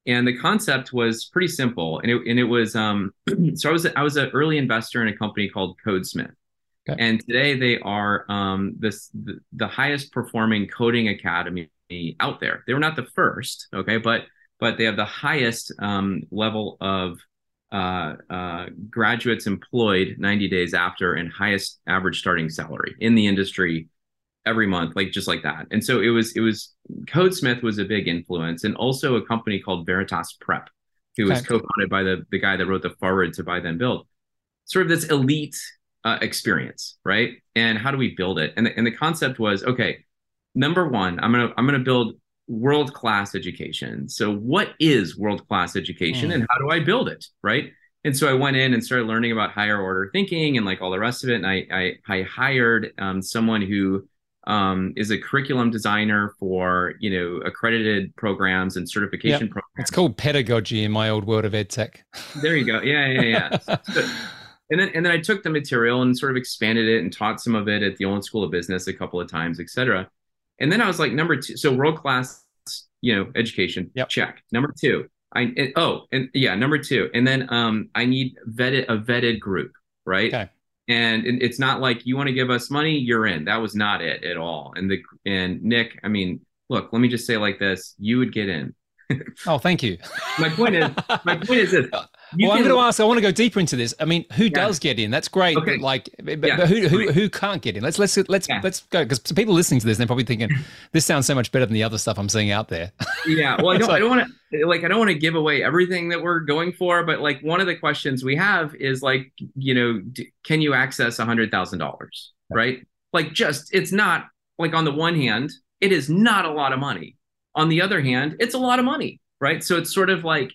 and the concept was pretty simple and it, and it was um [clears throat] so i was i was an early investor in a company called codesmith okay. and today they are um this the, the highest performing coding academy out there they were not the first okay but but they have the highest um, level of uh, uh, graduates employed 90 days after and highest average starting salary in the industry every month, like just like that. And so it was it was Codesmith was a big influence, and also a company called Veritas Prep, who okay. was co-founded by the the guy that wrote the foreword to Buy Then Build. Sort of this elite uh, experience, right? And how do we build it? And the, and the concept was okay. Number one, I'm gonna I'm gonna build world class education. So what is world class education, mm. and how do I build it, right? and so I went in and started learning about higher order thinking and like all the rest of it. And I I, I hired um, someone who um, is a curriculum designer for you know accredited programs and certification yep. programs. It's called pedagogy in my old world of ed tech. There you go. Yeah, yeah, yeah. [laughs] so, and then and then I took the material and sort of expanded it and taught some of it at the Olin School of Business a couple of times, et cetera. And then I was like, number two, so world class, you know, education, yep. check. Number two, I oh and yeah, number two, and then um, I need vetted a vetted group, right? Okay. And it's not like you want to give us money, you're in. That was not it at all. And the and Nick, I mean, look, let me just say like this: you would get in. Oh, thank you. [laughs] my point is, my point is this: [laughs] well, I'm going to ask. I want to go deeper into this. I mean, who yeah. does get in? That's great. Okay. But like, but, yeah. but who, who who can't get in? Let's let's let's yeah. let's go because people listening to this, they're probably thinking [laughs] this sounds so much better than the other stuff I'm seeing out there. yeah. Well, I don't. I don't want to like. I don't want to give away everything that we're going for. But like, one of the questions we have is like, you know, d- can you access a hundred thousand dollars? Right. Like, just it's not like on the one hand, it is not a lot of money. On the other hand, it's a lot of money. Right. So it's sort of like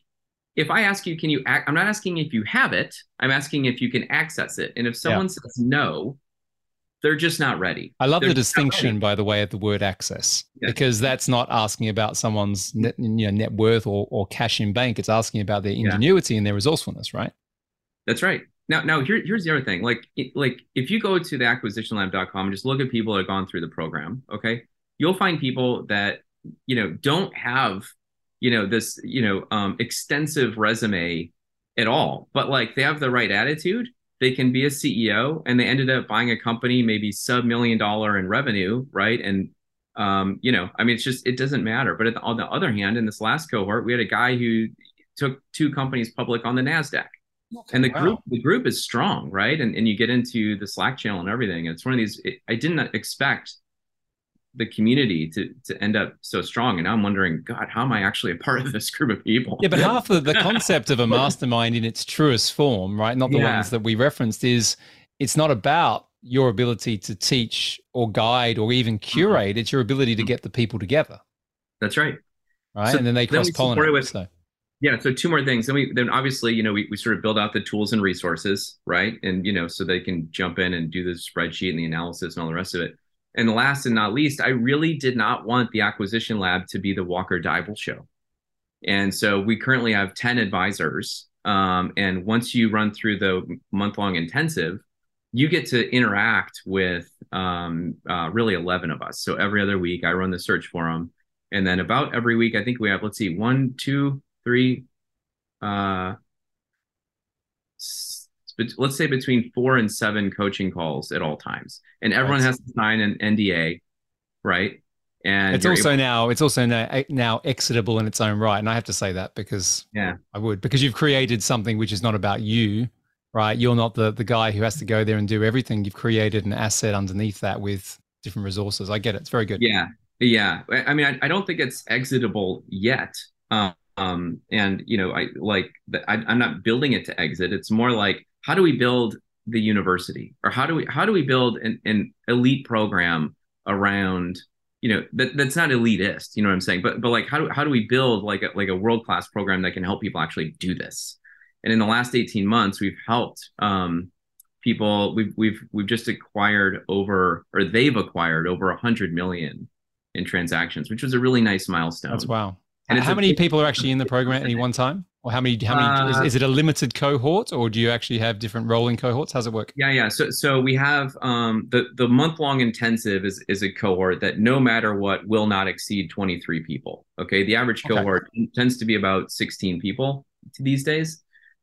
if I ask you, can you act? I'm not asking if you have it. I'm asking if you can access it. And if someone yeah. says no, they're just not ready. I love they're the distinction, by the way, of the word access because that's not asking about someone's net, you know, net worth or, or cash in bank. It's asking about their ingenuity yeah. and their resourcefulness, right? That's right. Now, now here, here's the other thing. Like, like if you go to the acquisitionlab.com and just look at people that have gone through the program, okay, you'll find people that you know don't have you know this you know um, extensive resume at all but like they have the right attitude. They can be a ceo and they ended up buying a company maybe sub million dollar in revenue right? And um, you know i mean it's just it doesn't matter. But the, on the other hand in this last cohort we had a guy who took two companies public on the nasdaq. Okay, and the wow. group the group is strong right? And, and you get into the slack channel and everything. It's one of these it, i didn't expect the community to to end up so strong. And i'm wondering god how am i actually a part of this group of people? Yeah but half of the [laughs] concept of a mastermind in its truest form right? Not the yeah. ones that we referenced is it's not about your ability to teach or guide or even uh-huh. curate. It's your ability to get the people together. That's right. Right? So and then they cross pollinate so. yeah so two more things. Then we then obviously you know we, we sort of build out the tools and resources right? And you know so they can jump in and do the spreadsheet and the analysis and all the rest of it and last and not least, I really did not want the acquisition lab to be the Walker Deibel show. And so we currently have 10 advisors. Um, and once you run through the month long intensive, you get to interact with um, uh, really 11 of us. So every other week, I run the search forum. And then about every week, I think we have, let's see, one, two, three, uh, let's say between four and seven coaching calls at all times, and everyone has to sign an NDA, right? And it's also able- now it's also now now exitable in its own right, and I have to say that because yeah, I would because you've created something which is not about you, right? You're not the the guy who has to go there and do everything. You've created an asset underneath that with different resources. I get it. It's very good. Yeah, yeah. I mean, I, I don't think it's exitable yet. Um, um, and you know, I like I, I'm not building it to exit. It's more like how do we build the university? Or how do we how do we build an, an elite program around you know that that's not elitist you know what i'm saying? But but like how do how do we build like a like a world class program that can help people actually do this? And in the last 18 months we've helped um, people we've we've we've just acquired over or they've acquired over 100 million in transactions which was a really nice milestone. That's wow and how many people are actually in the program at any one time or how many? How many? Uh, is, is, it a limited cohort, or do you actually have different rolling cohorts? How's it work? Yeah, yeah. So, so we have um, the the month long intensive is is a cohort that no matter what will not exceed twenty three people. Okay, the average cohort okay. tends to be about sixteen people these days.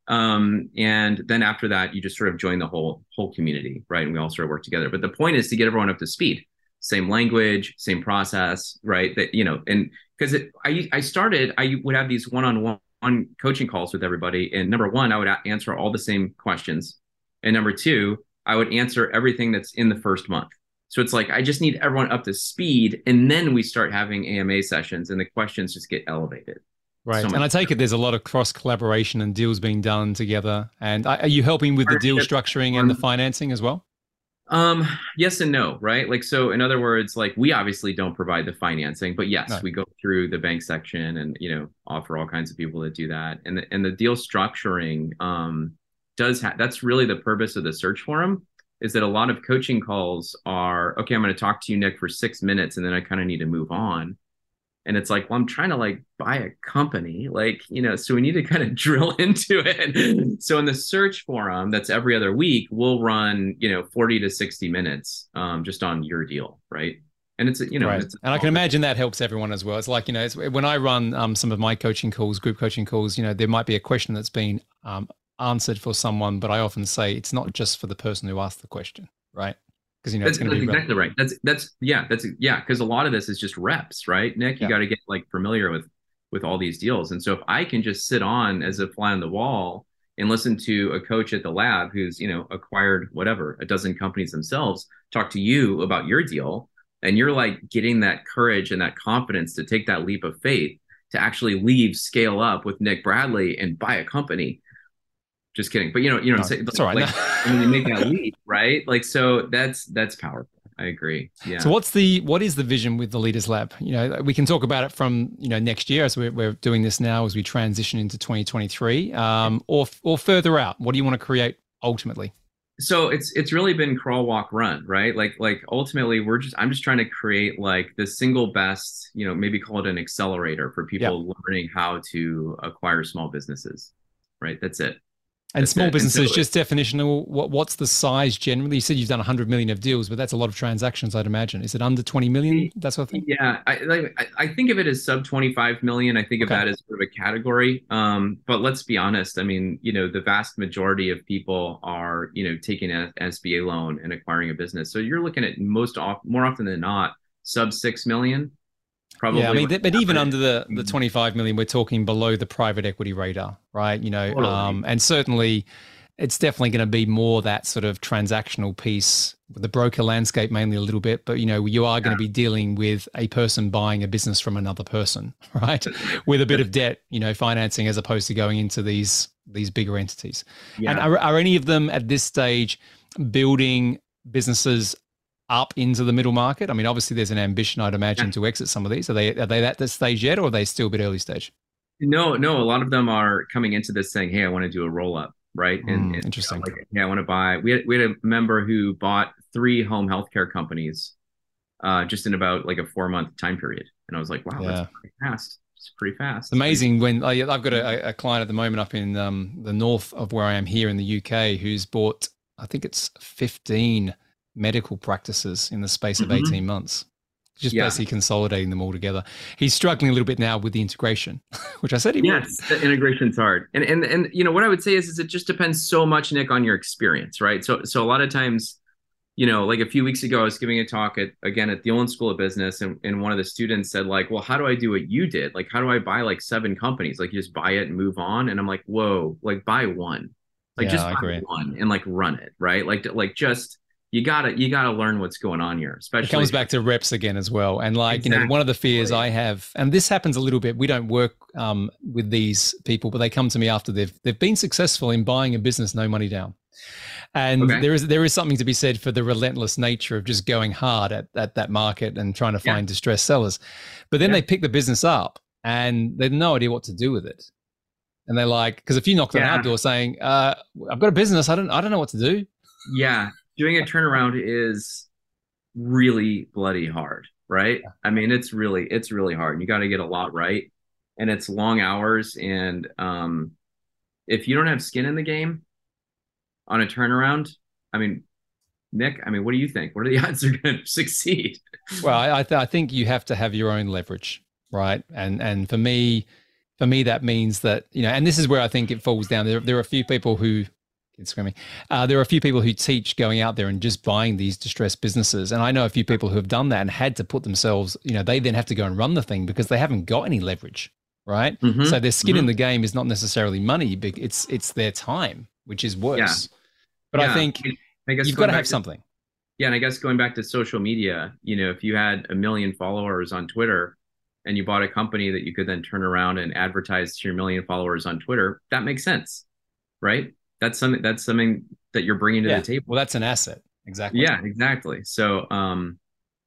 Um, and then after that, you just sort of join the whole whole community, right? And we all sort of work together. But the point is to get everyone up to speed. Same language, same process, right? That you know, and because I I started, I would have these one on one on coaching calls with everybody. And number one, I would answer all the same questions. And number two, I would answer everything that's in the first month. So it's like I just need everyone up to speed, and then we start having AMA sessions, and the questions just get elevated. Right, so and I take it there's a lot of cross collaboration and deals being done together. And are you helping with the deal structuring and the financing as well? Um, yes and no, right? Like, so in other words, like we obviously don't provide the financing, but yes, no. we go through the bank section and, you know, offer all kinds of people to do that. And the, and the deal structuring, um, does have, that's really the purpose of the search forum is that a lot of coaching calls are, okay, I'm going to talk to you, Nick, for six minutes, and then I kind of need to move on and it's like well i'm trying to like buy a company like you know so we need to kind of [laughs] drill into it. So in the search forum that's every other week we'll run you know 40 to 60 minutes um, just on your deal right? And it's you know right. it's and i can imagine that helps everyone as well. It's like you know it's, when i run um, some of my coaching calls group coaching calls you know there might be a question that's been um, answered for someone but i often say it's not just for the person who asked the question right because you know that's, that's exactly right. That's that's yeah, that's yeah, because a lot of this is just reps, right, Nick? You yeah. got to get like familiar with with all these deals, and so if I can just sit on as a fly on the wall and listen to a coach at the lab who's you know acquired whatever a dozen companies themselves talk to you about your deal, and you're like getting that courage and that confidence to take that leap of faith to actually leave, scale up with Nick Bradley and buy a company just kidding. But you know, you know, no, I'm saying all right. Like, I mean, you make that leap, right? Like, so that's that's powerful. I agree. Yeah. So what's the what is the vision with the Leaders Lab? You know, we can talk about it from you know next year as we're, we're doing this now as we transition into 2023, um, or or further out. What do you want to create ultimately? So it's it's really been crawl, walk, run, right? Like like ultimately, we're just I'm just trying to create like the single best, you know, maybe call it an accelerator for people learning how to acquire small businesses, right? That's it. And small businesses, just definitional, what, what's the size generally? You said you've done 100 million of deals, but that's a lot of transactions, I'd imagine. Is it under 20 million, that sort of thing? Yeah, I, like, I think of it as sub 25 million. I think of that as sort of a category. Um, but let's be honest. I mean, you know, the vast majority of people are, you know, taking an SBA loan and acquiring a business. So you're looking at most off, more often than not, sub 6 million. Probably yeah, I mean, but even under the the mm. 25 million, we're talking below the private equity radar, right? You know, totally. um, and certainly it's definitely going to be more that sort of transactional piece with the broker landscape mainly a little bit but you know you are going to be dealing with a person buying a business from another person [laughs] right with a bit of debt you know financing as opposed to going into these these bigger entities yeah. and are, are any of them at this stage building businesses up into the middle market? I mean, obviously, there's an ambition, I'd imagine, to exit some of these. Are they are they at this stage yet, or are they still a bit early stage? No, no. A lot of them are coming into this saying, "Hey, I want to do a roll up." Right. And, mm, interesting. You know, like, yeah, I want to buy. We had, we had a member who bought three home healthcare companies, uh, just in about like a four month time period, and I was like, "Wow, yeah. that's pretty fast." It's pretty fast. It's amazing when I've got a, a client at the moment up in um, the north of where I am here in the UK who's bought, I think it's 15 medical practices in the space of mm-hmm. 18 months just yeah. basically consolidating them all together. He's struggling a little bit now with the integration, [laughs] which I said he yes, would. the integration's hard. And and and you know what I would say is is it just depends so much, Nick, on your experience, right? So so a lot of times, you know, like a few weeks ago, I was giving a talk at again at the Olin School of Business, and, and one of the students said, like, well, how do I do what you did? Like, how do I buy like seven companies? Like you just buy it and move on. And I'm like, whoa, like buy one. Like yeah, just buy one and like run it, right? Like like just you gotta you gotta learn what's going on here especially it comes back to reps again as well and like exactly. you know one of the fears i have and this happens a little bit we don't work um, with these people but they come to me after they've they've been successful in buying a business no money down and okay. there is there is something to be said for the relentless nature of just going hard at, at that market and trying to find yeah. distressed sellers but then yeah. they pick the business up and they have no idea what to do with it and they're like because if you knock on yeah. our door saying uh, i've got a business i don't i don't know what to do yeah doing a turnaround is really bloody hard, right? I mean, it's really it's really hard. You got to get a lot right, and it's long hours. And um, if you don't have skin in the game on a turnaround, I mean, Nick, I mean, what do you think? What are the [laughs] odds they're going to succeed? Well, I, th- I think you have to have your own leverage, right? And and for me, for me, that means that you know, and this is where I think it falls down. There, there are a few people who Screaming. Uh, there are a few people who teach going out there and just buying these distressed businesses, and I know a few people who have done that and had to put themselves. You know, they then have to go and run the thing because they haven't got any leverage, right? Mm-hmm. So their skin mm-hmm. in the game is not necessarily money, but it's it's their time, which is worse. Yeah. But yeah. I think I guess you've got to have something. Yeah, and I guess going back to social media, you know, if you had a million followers on Twitter and you bought a company that you could then turn around and advertise to your million followers on Twitter, that makes sense, right? That's something that's something that you're bringing to yeah. the table. Well, that's an asset. Exactly. Yeah, exactly. So, um,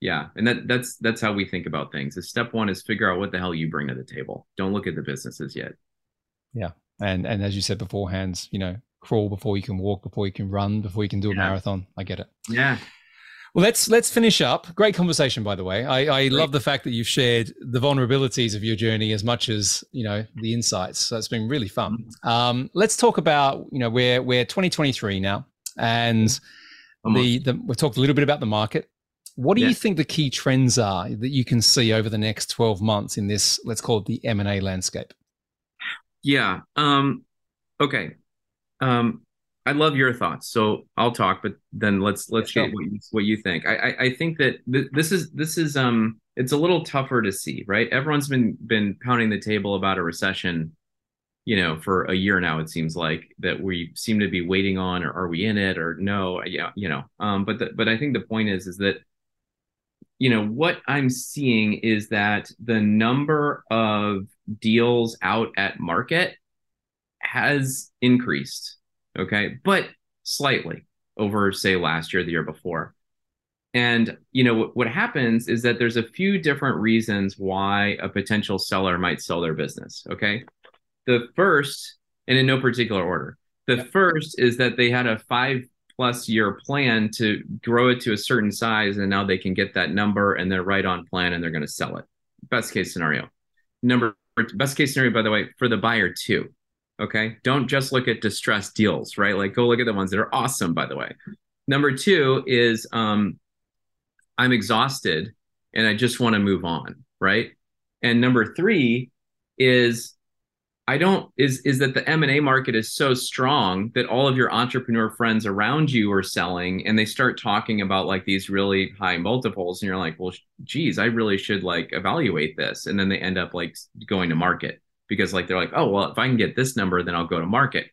yeah, and that that's that's how we think about things. Is step one is figure out what the hell you bring to the table. Don't look at the businesses yet. Yeah, and and as you said beforehand, you know, crawl before you can walk, before you can run, before you can do a yeah. marathon. I get it. Yeah. Well, let's let's finish up. Great conversation, by the way. I, I love the fact that you've shared the vulnerabilities of your journey as much as you know the insights. So it's been really fun. Mm-hmm. Um, let's talk about you know we're we're 2023 now, and the, the we've talked a little bit about the market. What do yeah. you think the key trends are that you can see over the next 12 months in this let's call it the M&A landscape? Yeah. Um, okay. Um, I love your thoughts, so I'll talk, but then let's let's yeah, get what you, what you think. I, I, I think that th- this is this is um it's a little tougher to see, right? Everyone's been been pounding the table about a recession, you know, for a year now. It seems like that we seem to be waiting on, or are we in it, or no? Yeah, you know. Um, but the, but I think the point is is that you know what I'm seeing is that the number of deals out at market has increased okay? But slightly over say last year the year before. And you know what, what happens is that there's a few different reasons why a potential seller might sell their business okay? The first and in no particular order the first is that they had a five plus year plan to grow it to a certain size and now they can get that number and they're right on plan and they're going to sell it. Best case scenario. Number best case scenario by the way for the buyer too Okay. Don't just look at distressed deals, right? Like go look at the ones that are awesome, by the way. Number two is um, I'm exhausted and I just want to move on, right? And number three is I don't is is that the M&A market is so strong that all of your entrepreneur friends around you are selling and they start talking about like these really high multiples and you're like, "Well, geez, I really should like evaluate this." And then they end up like going to market because like they're like, oh well, if I can get this number, then I'll go to market.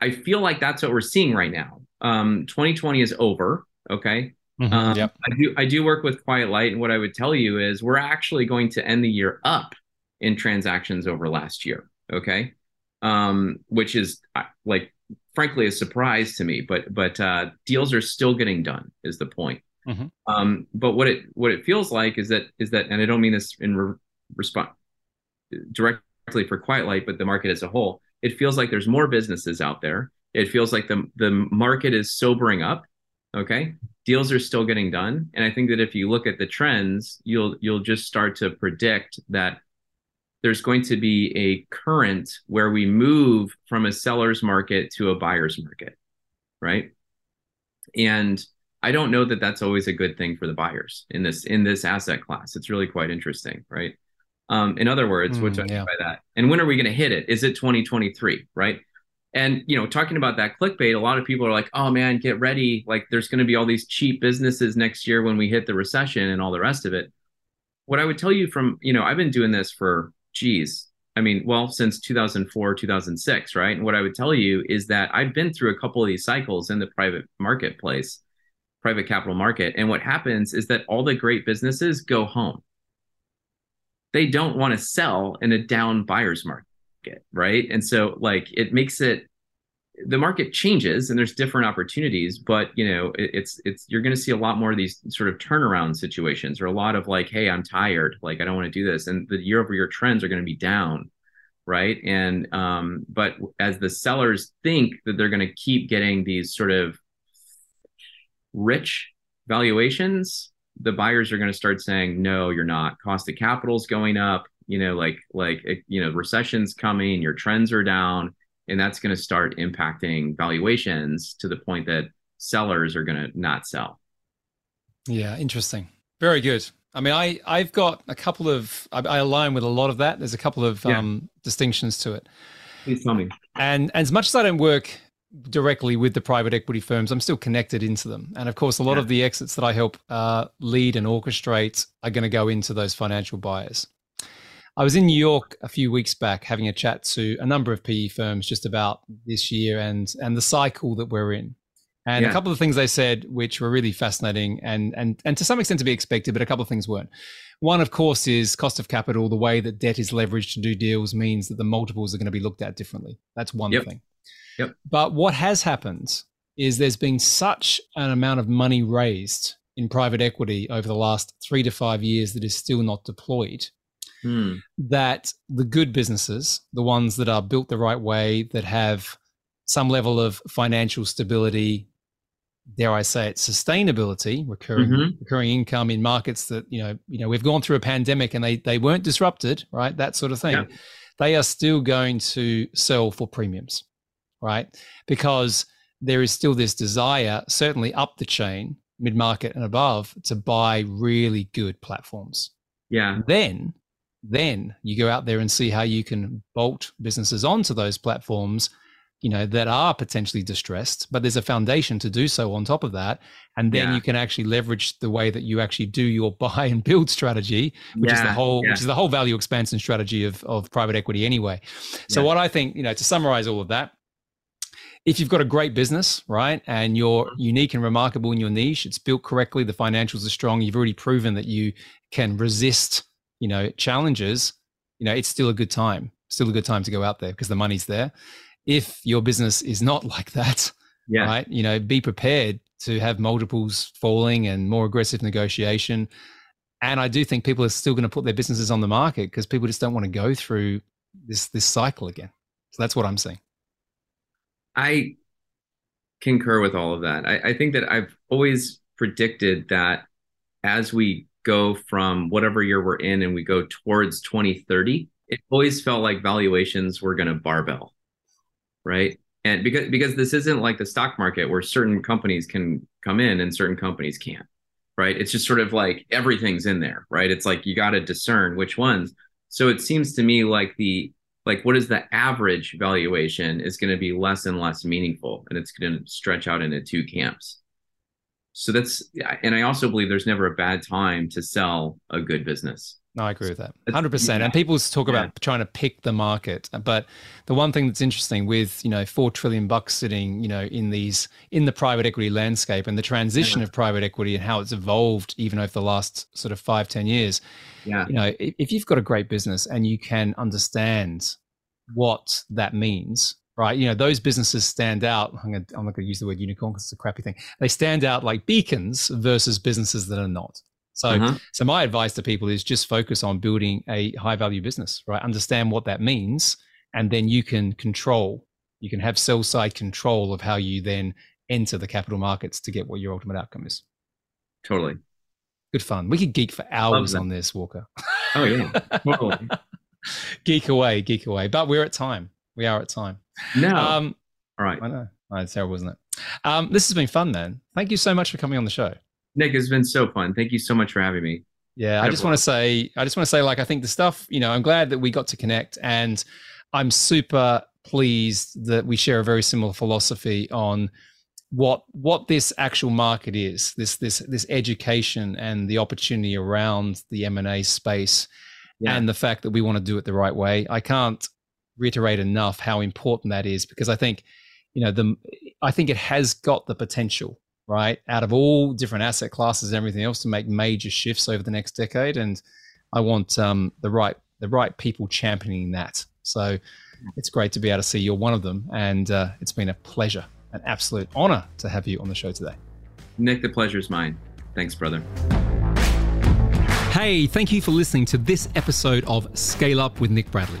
I feel like that's what we're seeing right now. Um, 2020 is over. Okay. Mm-hmm, um, yep. I do I do work with Quiet Light, and what I would tell you is we're actually going to end the year up in transactions over last year. Okay, um, which is like frankly a surprise to me, but but uh, deals are still getting done. Is the point? Mm-hmm. Um, but what it what it feels like is that is that, and I don't mean this in re- response direct for Quiet Light, but the market as a whole, it feels like there's more businesses out there. It feels like the the market is sobering up. Okay, deals are still getting done, and I think that if you look at the trends, you'll you'll just start to predict that there's going to be a current where we move from a seller's market to a buyer's market, right? And I don't know that that's always a good thing for the buyers in this in this asset class. It's really quite interesting, right? Um, in other words, mm, what do I mean by that? And when are we going to hit it? Is it 2023? Right. And you know, talking about that clickbait, a lot of people are like, "Oh man, get ready! Like, there's going to be all these cheap businesses next year when we hit the recession and all the rest of it." What I would tell you from, you know, I've been doing this for, geez, I mean, well, since 2004, 2006, right? And what I would tell you is that I've been through a couple of these cycles in the private marketplace, private capital market, and what happens is that all the great businesses go home they don't want to sell in a down buyer's market, right? And so like it makes it the market changes and there's different opportunities, but you know, it, it's it's you're going to see a lot more of these sort of turnaround situations or a lot of like, hey, I'm tired, like I don't want to do this, and the year over year trends are going to be down, right? And um, but as the sellers think that they're going to keep getting these sort of rich valuations the buyers are going to start saying, no, you're not. Cost of capital is going up. You know, like like you know, recession's coming. Your trends are down, and that's going to start impacting valuations to the point that sellers are going to not sell. Yeah, interesting. Very good. I mean, I I've got a couple of I, I align with a lot of that. There's a couple of yeah. um, distinctions to it. Please tell me. And, and as much as I don't work directly with the private equity firms. I'm still connected into them. And of course, a lot yeah. of the exits that I help uh, lead and orchestrate are going to go into those financial buyers. I was in New York a few weeks back having a chat to a number of PE firms just about this year and, and the cycle that we're in. And Yeah. a couple of things they said, which were really fascinating and, and, and to some extent to be expected, but a couple of things weren't. One, of course, is cost of capital. The way that debt is leveraged to do deals means that the multiples are going to be looked at differently. That's one Yep. thing. Yep. But what has happened is there's been such an amount of money raised in private equity over the last three to five years that is still not deployed Hmm. that the good businesses, the ones that are built the right way, that have some level of financial stability, dare I say it, sustainability, recurring Mhm. recurring income in markets that you know you know we've gone through a pandemic and they they weren't disrupted, right? That sort of thing. Yeah. They are still going to sell for premiums, right? Because there is still this desire, certainly up the chain, mid market and above, to buy really good platforms Yeah. then then you go out there and see how you can bolt businesses onto those platforms you know that are potentially distressed but there's a foundation to do so on top of that and then Yeah. you can actually leverage the way that you actually do your [laughs] buy and build strategy which is the whole yeah. which is the whole value expansion strategy of of private equity anyway so Yeah. what i think you know to summarize all of that if you've got a great business, right, and you're Mhm. unique and remarkable in your niche, it's built correctly, the financials are strong, you've already proven that you can resist, you know, challenges, you know, it's still a good time, still a good time to go out there because the money's there. If your business is not [laughs] like that, Yeah. right, you know, be prepared to have multiples falling and more aggressive negotiation. And I do think people are still going to put their businesses on the market because people just don't want to go through this this cycle again. So that's what I'm saying. I concur with all of that. I, I think that I've always predicted that as we go from whatever year we're in and we go towards 2030, it always felt like valuations were going to barbell, right? And because because this isn't like the stock market where certain companies can come in and certain companies can't, right? It's just sort of like everything's in there, right? It's like you got to discern which ones. So it seems to me like the like what is the average valuation is going to be less and less meaningful and it's going to stretch out into two camps. So that's and i also believe there's never a bad time to sell a good business No, I agree with that. 100%. yeah. And people talk about Yeah. trying to pick the market. But the one thing that's interesting with, you know, 4 trillion bucks sitting, you know, in these, in the private equity landscape and the transition of private equity and how it's evolved even over the last sort of five, 10 years, yeah you know, if you've got a great business and you can understand what that means, right? You know, those businesses stand out. I'm, gonna, I'm not going to use the word unicorn because it's a crappy thing. They stand out like beacons versus businesses that are not. So, Uh-huh. so my advice to people is just focus on building a high value business, right? Understand what that means, and then you can control. You can have sell side control of how you then enter the capital markets to get what your ultimate outcome is. totally Good fun. We could geek for hours on this, Walker. oh yeah totally [laughs] geek away, geek away. But we're at time. We are at time. no Um, all right I know. Oh, it's terrible, isn't it? Um, this has been fun, man. Thank you so much for coming on the show. Nick it's been so fun thank you so much for having me Yeah, I just want to say, I just want to say, like, I think the stuff, you know, I'm glad that we got to connect, and I'm super pleased that we share a very similar philosophy on what what this actual market is, this this this education and the opportunity around the M and A space, Yeah. and the fact that we want to do it the right way. I can't reiterate enough how important that is because I think, you know, the I think it has got the potential right out of all different asset classes and everything else to make major shifts over the next decade. And i want um, the right the right people championing that. So it's great to be able to see you're one of them. And uh, it's been a pleasure an absolute honor to have you on the show today. Nick the pleasure is mine. Thanks brother. Hey, thank you for listening to this episode of Scale Up with Nick Bradley.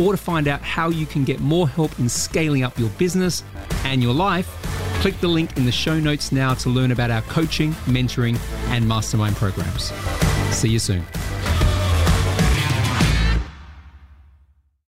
or to find out how you can get more help in scaling up your business and your life, click the link in the show notes now to learn about our coaching, mentoring, and mastermind programs. See you soon.